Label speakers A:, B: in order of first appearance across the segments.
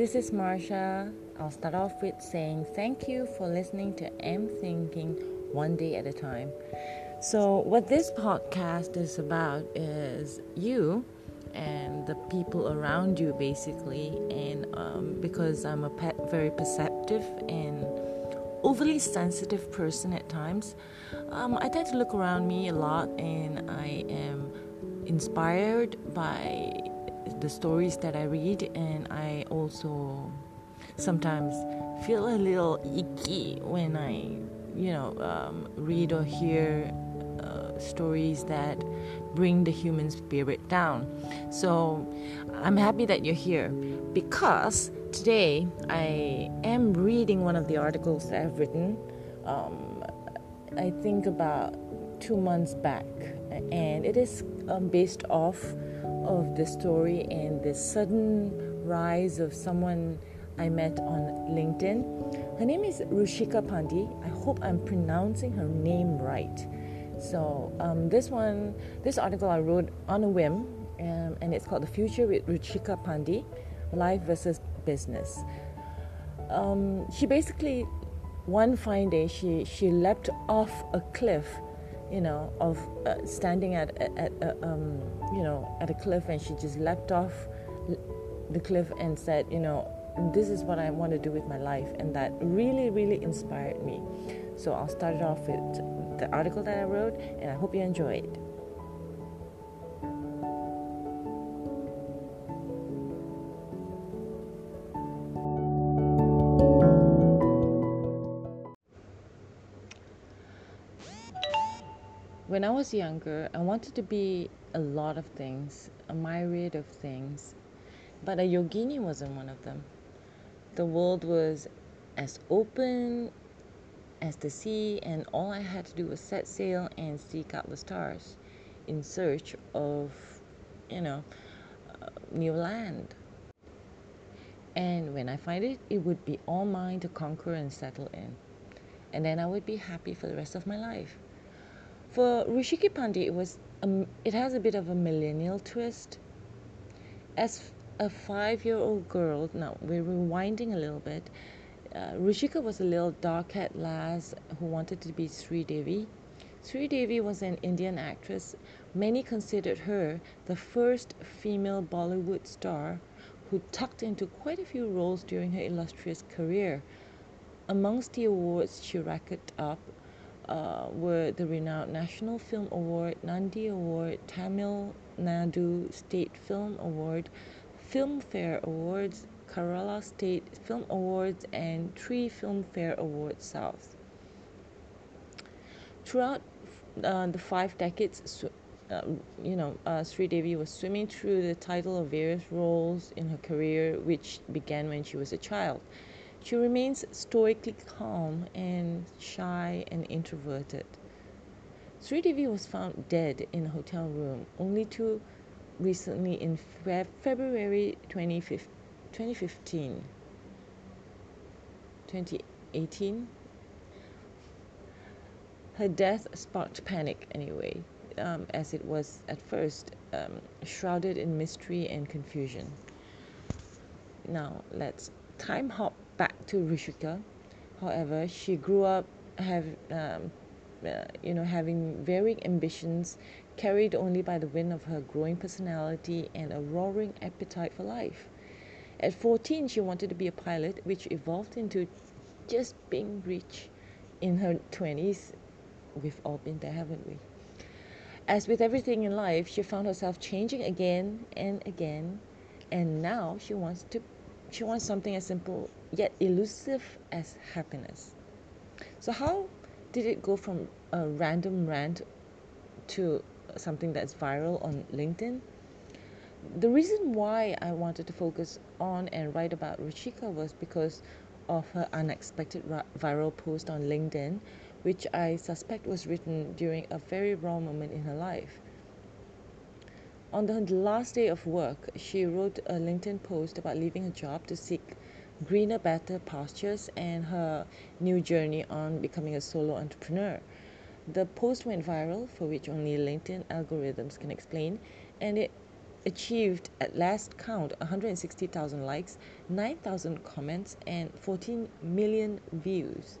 A: This is Marsha. I'll start off with saying thank you for listening to M Thinking one day at a time. So, what this podcast is about is you and the people around you, basically. And um, because I'm a pet, very perceptive and overly sensitive person at times, um, I tend to look around me a lot and I am inspired by the stories that I read, and I also sometimes feel a little icky when I, you know, um, read or hear uh, stories that bring the human spirit down. So I'm happy that you're here because today I am reading one of the articles that I've written. Um, I think about two months back, and it is um, based off of the story and the sudden rise of someone I met on LinkedIn. Her name is Ruchika Pandey. I hope I'm pronouncing her name right. So um, this one, this article I wrote on a whim, um, and it's called "The Future with Ruchika Pandey: Life versus Business." Um, she basically, one fine day, she she leapt off a cliff you know, of uh, standing at, at, uh, um, you know, at a cliff, and she just leapt off the cliff and said, you know, this is what I want to do with my life, and that really, really inspired me. So I'll start it off with the article that I wrote, and I hope you enjoy it. Was younger, I wanted to be a lot of things, a myriad of things, but a yogini wasn't one of them. The world was as open as the sea, and all I had to do was set sail and seek out the stars in search of, you know, uh, new land. And when I find it, it would be all mine to conquer and settle in. And then I would be happy for the rest of my life. For Ruchika Pandey, it was it has a bit of a millennial twist. As a five-year-old girl, now we're rewinding a little bit. Uh, was a little dark-haired lass who wanted to be Sridevi. Sri Devi was an Indian actress. Many considered her the first female Bollywood star who tucked into quite a few roles during her illustrious career. Amongst the awards she racked up uh, were the renowned National Film Award, Nandi Award, Tamil Nadu State Film Award, Filmfare Awards, Kerala State Film Awards, and three Filmfare Awards South. Throughout uh, the five decades, uh, you know, uh, Sridevi was swimming through the title of various roles in her career, which began when she was a child. She remains stoically calm and shy and introverted. Sridevi was found dead in a hotel room only to recently in February 2015. 2018. Her death sparked panic anyway, um, as it was at first um, shrouded in mystery and confusion. Now let's time hop to Rishika. However, she grew up have um, uh, you know having varying ambitions, carried only by the wind of her growing personality and a roaring appetite for life. At 14, she wanted to be a pilot, which evolved into just being rich. In her 20s, we've all been there, haven't we? As with everything in life, she found herself changing again and again, and now she wants to she wants something as simple yet elusive as happiness. So, how did it go from a random rant to something that's viral on LinkedIn? The reason why I wanted to focus on and write about Ruchika was because of her unexpected viral post on LinkedIn, which I suspect was written during a very raw moment in her life. On the last day of work, she wrote a LinkedIn post about leaving her job to seek greener, better pastures and her new journey on becoming a solo entrepreneur. The post went viral, for which only LinkedIn algorithms can explain, and it achieved at last count 160,000 likes, 9,000 comments, and 14 million views.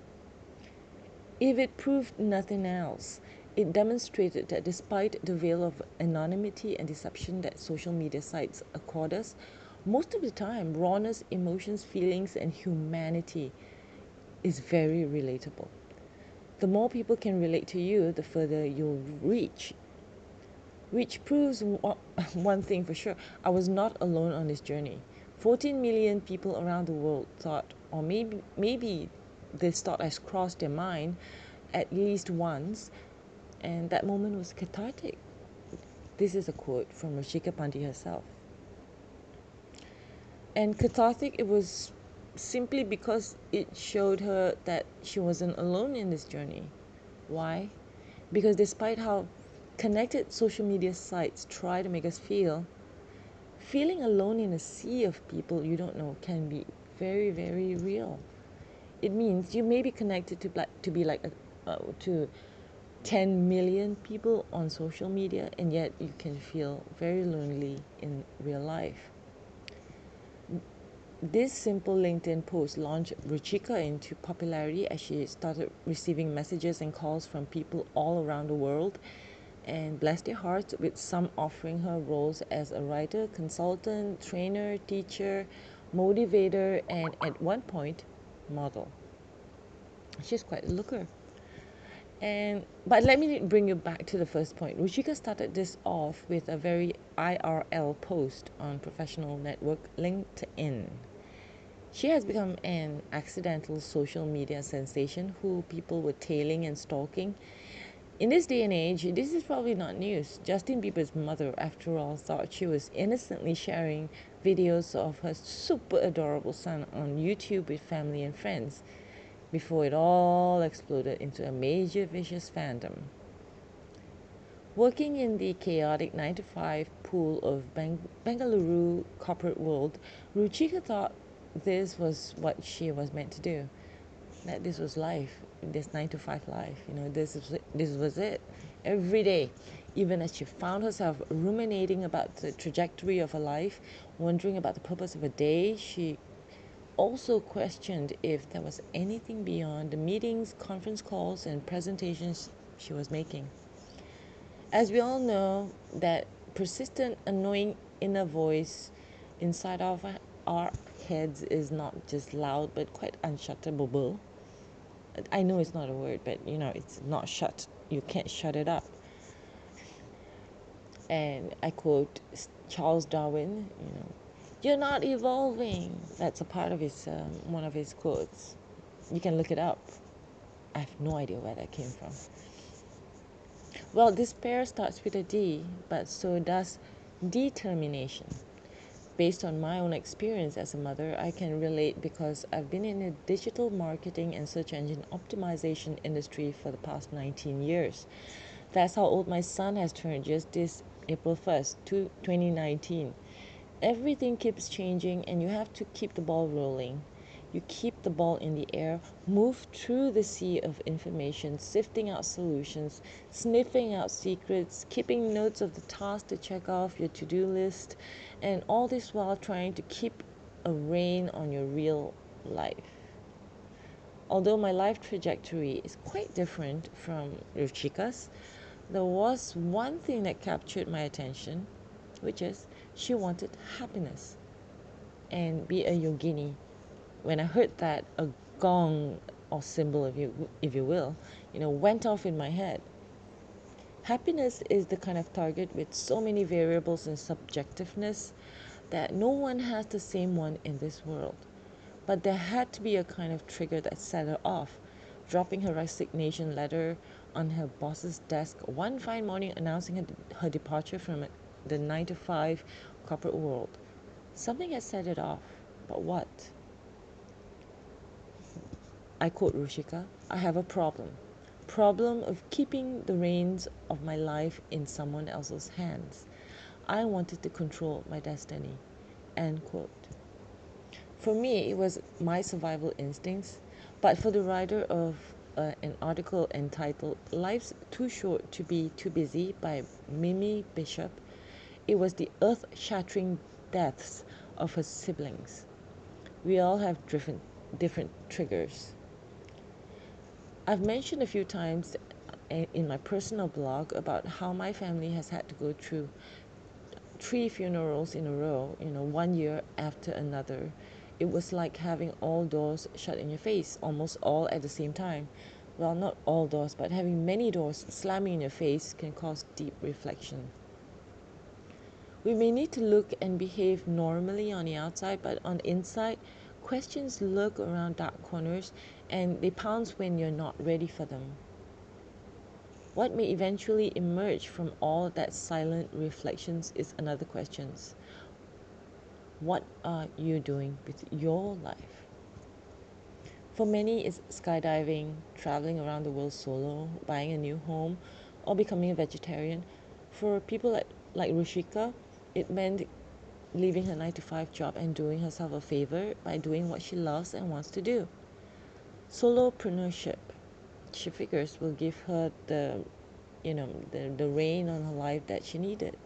A: If it proved nothing else, it demonstrated that despite the veil of anonymity and deception that social media sites accord us, most of the time, rawness, emotions, feelings, and humanity is very relatable. The more people can relate to you, the further you'll reach. Which proves one thing for sure I was not alone on this journey. 14 million people around the world thought, or maybe, maybe this thought has crossed their mind at least once, and that moment was cathartic. This is a quote from Ruchika Pandey herself. And cathartic, it was simply because it showed her that she wasn't alone in this journey. Why? Because despite how connected social media sites try to make us feel, feeling alone in a sea of people you don't know can be very, very real. It means you may be connected to, to be like a, uh, to 10 million people on social media, and yet you can feel very lonely in real life. This simple LinkedIn post launched Ruchika into popularity as she started receiving messages and calls from people all around the world and blessed their hearts with some offering her roles as a writer, consultant, trainer, teacher, motivator, and at one point, model. She's quite a looker. And but let me bring you back to the first point. Ruchika started this off with a very IRL post on professional network LinkedIn. She has become an accidental social media sensation who people were tailing and stalking. In this day and age, this is probably not news. Justin Bieber's mother, after all, thought she was innocently sharing videos of her super adorable son on YouTube with family and friends before it all exploded into a major vicious fandom. Working in the chaotic 9 to 5 pool of Bang- Bengaluru corporate world, Ruchika thought this was what she was meant to do. That this was life, this nine to five life. You know, this is this was it. Every day, even as she found herself ruminating about the trajectory of her life, wondering about the purpose of a day, she also questioned if there was anything beyond the meetings, conference calls, and presentations she was making. As we all know, that persistent, annoying inner voice inside of our heads is not just loud but quite unshutable. I know it's not a word, but you know, it's not shut. You can't shut it up. And I quote Charles Darwin, you know, you're not evolving. That's a part of his, um, one of his quotes. You can look it up. I have no idea where that came from. Well, despair starts with a D, but so does determination based on my own experience as a mother, I can relate because I've been in the digital marketing and search engine optimization industry for the past 19 years. That's how old my son has turned just this April 1st, 2019. Everything keeps changing, and you have to keep the ball rolling. You keep the ball in the air, move through the sea of information, sifting out solutions, sniffing out secrets, keeping notes of the tasks to check off your to do list, and all this while trying to keep a rein on your real life. Although my life trajectory is quite different from Ruchika's, there was one thing that captured my attention, which is she wanted happiness and be a yogini when I heard that, a gong or cymbal, if you if you will, you know, went off in my head. Happiness is the kind of target with so many variables and subjectiveness that no one has the same one in this world. But there had to be a kind of trigger that set her off, dropping her resignation letter on her boss's desk one fine morning announcing her, her departure from the 9 to 5 corporate world. Something had set it off, but what? I quote Ruchika, I have a problem. Problem of keeping the reins of my life in someone else's hands. I wanted to control my destiny. End quote. For me, it was my survival instincts, but for the writer of uh, an article entitled Life's Too Short to Be Too Busy by Mimi Bishop, It was the earth shattering deaths of her siblings. We all have different, different triggers. I've mentioned a few times in my personal blog about how my family has had to go through three funerals in a row, you know, one year after another. It was like having all doors shut in your face, almost all at the same time. Well, not all doors, but having many doors slamming in your face can cause deep reflection. We may need to look and behave normally on the outside, but on the inside, questions lurk around dark corners and they pounce when you're not ready for them. What may eventually emerge from all that silent reflections is another question. What are you doing with your life? For many, it's skydiving, traveling around the world solo, buying a new home, or becoming a vegetarian. For people like, like Ruchika, it meant leaving her 9 to 5 job and doing herself a favor by doing what she loves and wants to do. Solopreneurship. She figures will give her the you know the, the rein on her life that she needed.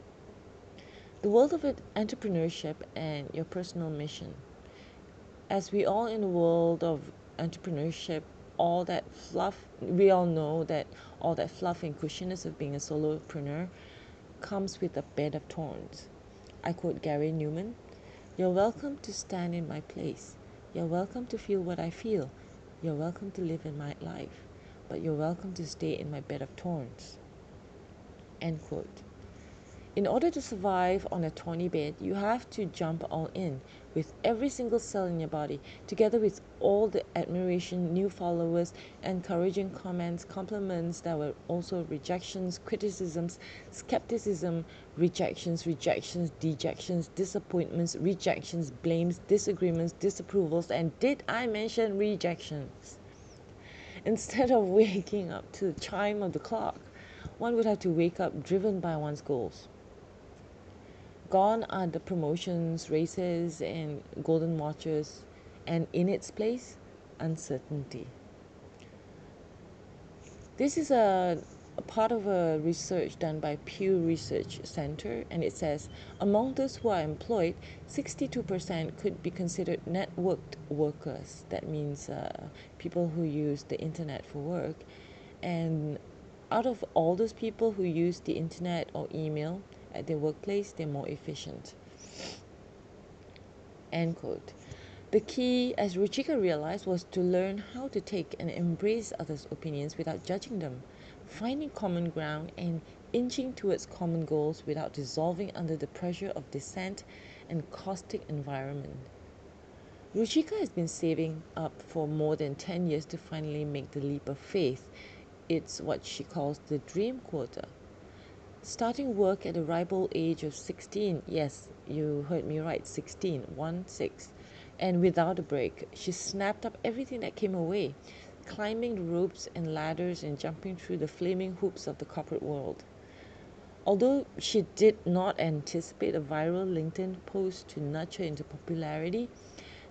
A: The world of entrepreneurship and your personal mission. As we all in the world of entrepreneurship all that fluff we all know that all that fluff and cushiness of being a solopreneur comes with a bed of thorns i quote gary Newman you're welcome to stand in my place you're welcome to feel what i feel you're welcome to live in my life but you're welcome to stay in my bed of thorns. End quote. In order to survive on a thorny bed, you have to jump all in with every single cell in your body, together with all the admiration, new followers, encouraging comments, compliments there were also rejections, criticisms, skepticism, rejections, rejections, dejections, disappointments, rejections, blames, disagreements, disapprovals, and did I mention rejections? Instead of waking up to the chime of the clock, one would have to wake up driven by one's goals. Gone are the promotions, races, and golden watches, and in its place, uncertainty. This is a a part of a research done by Pew Research Center, and it says among those who are employed, 62% could be considered networked workers. That means uh, people who use the internet for work. And out of all those people who use the internet or email at their workplace, they're more efficient. End quote. The key, as Ruchika realized, was to learn how to take and embrace others' opinions without judging them finding common ground and inching towards common goals without dissolving under the pressure of dissent and caustic environment. Ruchika has been saving up for more than 10 years to finally make the leap of faith. It's what she calls the dream quota. Starting work at the ripe age of 16, yes, you heard me right, 16, 1 6, and without a break, she snapped up everything that came her way. Climbing the ropes and ladders and jumping through the flaming hoops of the corporate world. Although she did not anticipate a viral LinkedIn post to her into popularity,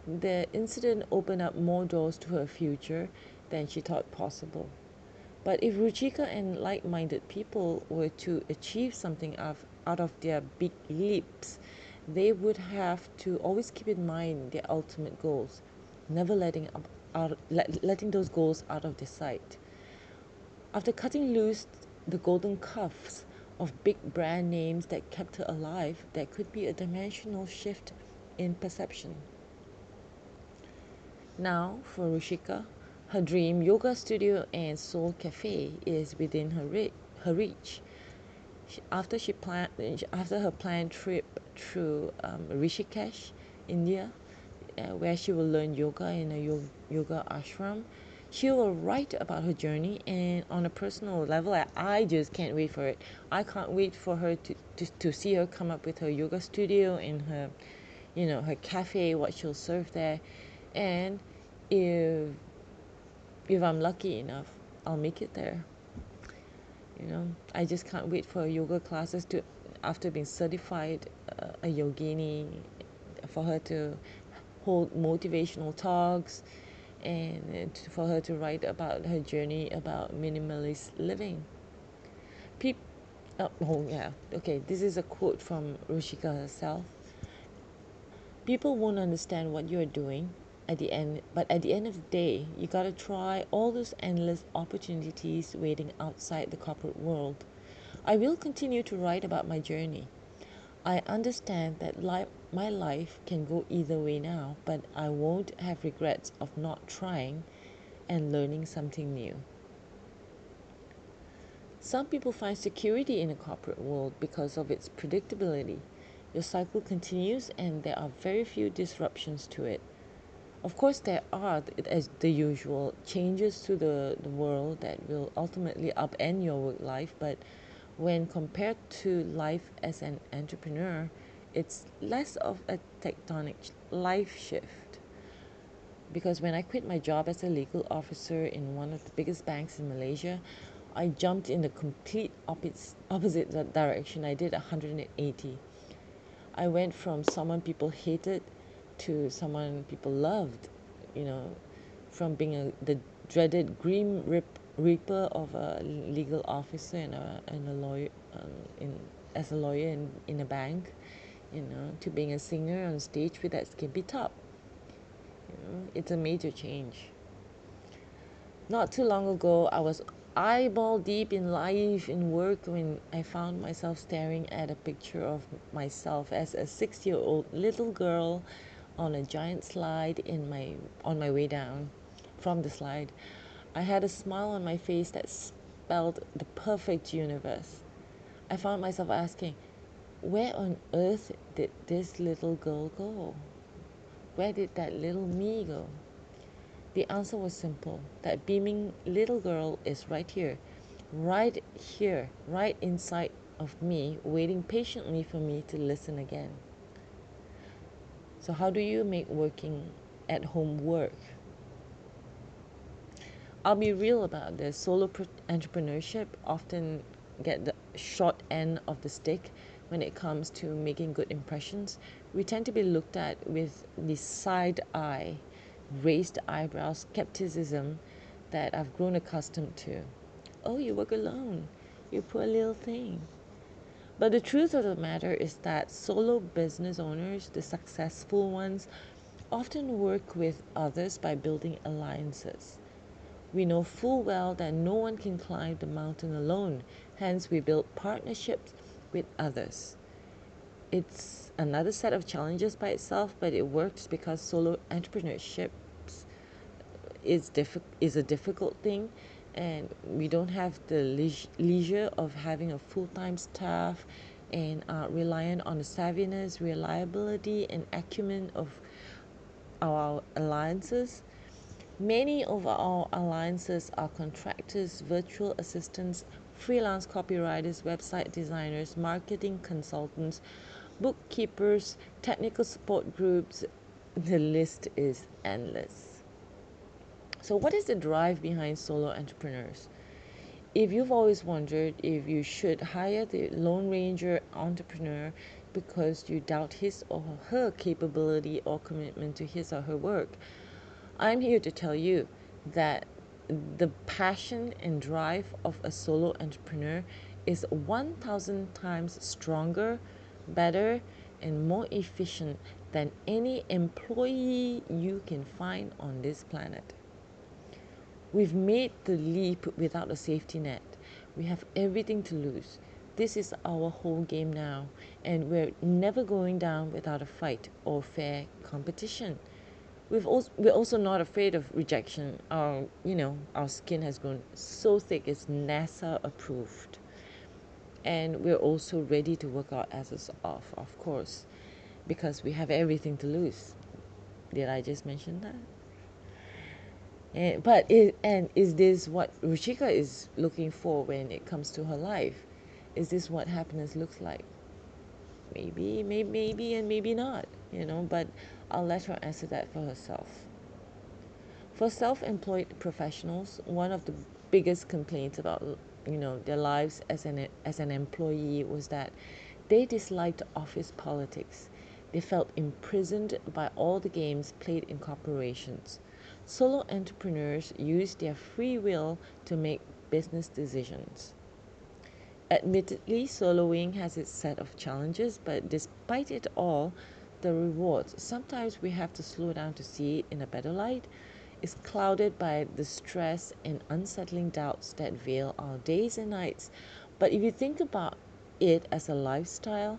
A: the incident opened up more doors to her future than she thought possible. But if Ruchika and like minded people were to achieve something out of their big leaps, they would have to always keep in mind their ultimate goals, never letting up out, let, letting those goals out of their sight. After cutting loose the golden cuffs of big brand names that kept her alive, there could be a dimensional shift in perception. Now, for Ruchika, her dream yoga studio and soul cafe is within her, re- her reach. She, after she planned, after her planned trip through um, Rishikesh, India, uh, where she will learn yoga in a yoga ashram. She will write about her journey, and on a personal level, I, I just can't wait for it. I can't wait for her to, to, to see her come up with her yoga studio and her, you know, her cafe, what she'll serve there. And if if I'm lucky enough, I'll make it there. You know, I just can't wait for yoga classes to, after being certified uh, a yogini, for her to hold motivational talks and for her to write about her journey about minimalist living. Pe- Oh, oh yeah. Okay, this is a quote from Ruchika herself. People won't understand what you're doing at the end, but at the end of the day, you got to try all those endless opportunities waiting outside the corporate world. I will continue to write about my journey. I understand that life, my life can go either way now, but I won't have regrets of not trying and learning something new. Some people find security in the corporate world because of its predictability. Your cycle continues and there are very few disruptions to it. Of course, there are, as the usual, changes to the, the world that will ultimately upend your work life, but when compared to life as an entrepreneur, it's less of a tectonic life shift. Because when I quit my job as a legal officer in one of the biggest banks in Malaysia, I jumped in the complete opposite, opposite direction. I did 180. I went from someone people hated to someone people loved, you know, from being a, the dreaded grim rip, reaper of a legal officer and a, and a lawyer um, in as a lawyer in, in a bank, you know, to being a singer on stage with that skimpy top. You know, it's a major change. Not too long ago, I was eyeball deep in life in work when I found myself staring at a picture of myself as a six year old little girl on a giant slide in my on my way down from the slide. I had a smile on my face that spelled the perfect universe. I found myself asking, where on earth did this little girl go? Where did that little me go? The answer was simple that beaming little girl is right here, right here, right inside of me, waiting patiently for me to listen again. So, how do you make working at home work? I'll be real about this. Solo entrepreneurship often get the short end of the stick when it comes to making good impressions. We tend to be looked at with the side eye raised eyebrow skepticism that I've grown accustomed to. Oh, you work alone, you poor little thing. But the truth of the matter is that solo business owners, the successful ones, often work with others by building alliances. We know full well that no one can climb the mountain alone, hence, we build partnerships with others. It's another set of challenges by itself, but it works because solo entrepreneurship is diffi- is a difficult thing and we don't have the leisure of having a full-time staff and are reliant on the savviness reliability and acumen of our alliances. Many of our alliances are contractors virtual assistants freelance copywriters website designers marketing consultants bookkeepers technical support groups. The list is endless so, what is the drive behind solo entrepreneurs? If you've always wondered if you should hire the Lone Ranger entrepreneur because you doubt his or her capability or commitment to his or her work, I'm here to tell you that the passion and drive of a solo entrepreneur is 1000 times stronger, better, and more efficient than any employee you can find on this planet. We've made the leap without a safety net. We have everything to lose. This is our whole game now, and we're never going down without a fight or fair competition. We've also, we're also not afraid of rejection. Our, you know, our skin has grown so thick it's NASA approved. And we're also ready to work our asses off, of course, because we have everything to lose. Did I just mention that? And, but it, and is this what Ruchika is looking for when it comes to her life? Is this what happiness looks like? Maybe, maybe, maybe, and maybe not. You know, but I'll let her answer that for herself. For self-employed professionals, one of the biggest complaints about you know their lives as an as an employee was that they disliked office politics. They felt imprisoned by all the games played in corporations. Solo entrepreneurs use their free will to make business decisions. Admittedly, soloing has its set of challenges, but despite it all, the rewards, sometimes we have to slow down to see it in a better light, is clouded by the stress and unsettling doubts that veil our days and nights. But if you think about it as a lifestyle,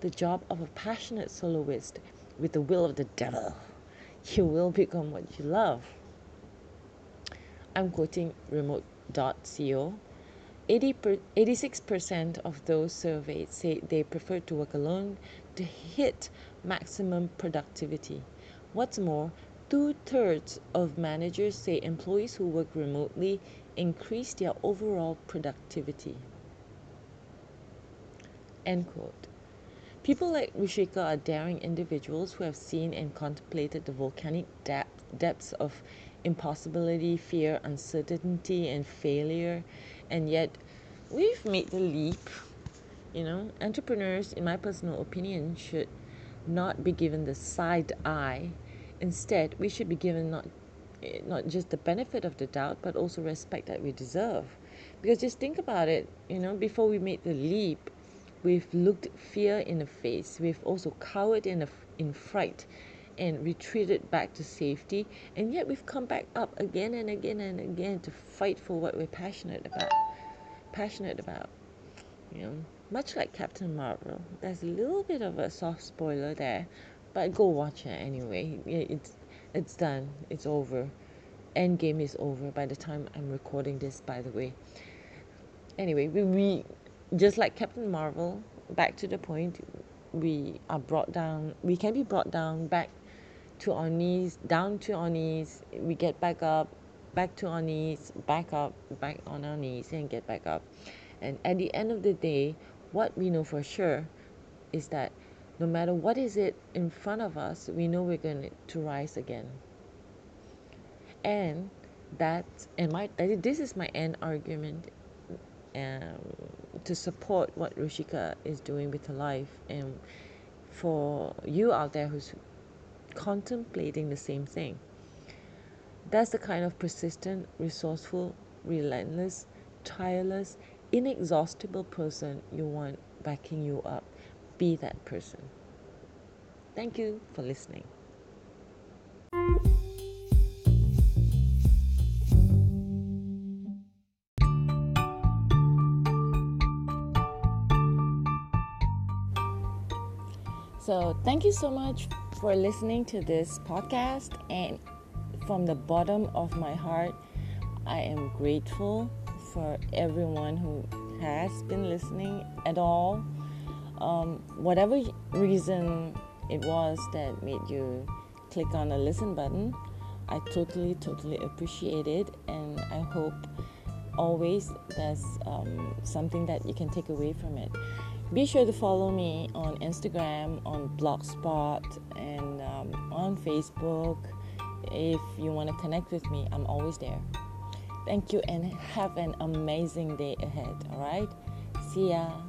A: the job of a passionate soloist with the will of the devil, you will become what you love. I'm quoting remote.co. 80 per, 86% of those surveyed say they prefer to work alone to hit maximum productivity. What's more, two thirds of managers say employees who work remotely increase their overall productivity. End quote. People like Ruchika are daring individuals who have seen and contemplated the volcanic depth, depths of impossibility, fear, uncertainty, and failure, and yet we've made the leap. You know, entrepreneurs, in my personal opinion, should not be given the side eye. Instead, we should be given not eh, not just the benefit of the doubt, but also respect that we deserve. Because just think about it, you know, before we made the leap, we've looked fear in the face. We've also cowered in, a, in fright and retreated back to safety. And yet we've come back up again and again and again to fight for what we're passionate about. Passionate about. You know, much like Captain Marvel. There's a little bit of a soft spoiler there, but go watch it anyway. It's it's done. It's over. Endgame is over by the time I'm recording this, by the way. Anyway, we, we just like Captain Marvel, back to the point, we are brought down, we can be brought down back to our knees, down to our knees, we get back up, back to our knees, back up, back on our knees, and get back up. And at the end of the day, what we know for sure is that no matter what is it in front of us, we know we're going to rise again. And that, and my, this is my end argument um, to support what Ruchika is doing with her life and for you out there who's contemplating the same thing. That's the kind of persistent, resourceful, relentless, tireless, inexhaustible person you want backing you up. Be that person. Thank you for listening. Thank you so much for listening to this podcast. And from the bottom of my heart, I am grateful for everyone who has been listening at all. Um, whatever reason it was that made you click on the listen button, I totally, totally appreciate it. And I hope always there's um, something that you can take away from it be sure to follow me on Instagram, on Blogspot, and um, on Facebook. If you want to connect with me, I'm always there. Thank you and have an amazing day ahead. All right? See ya.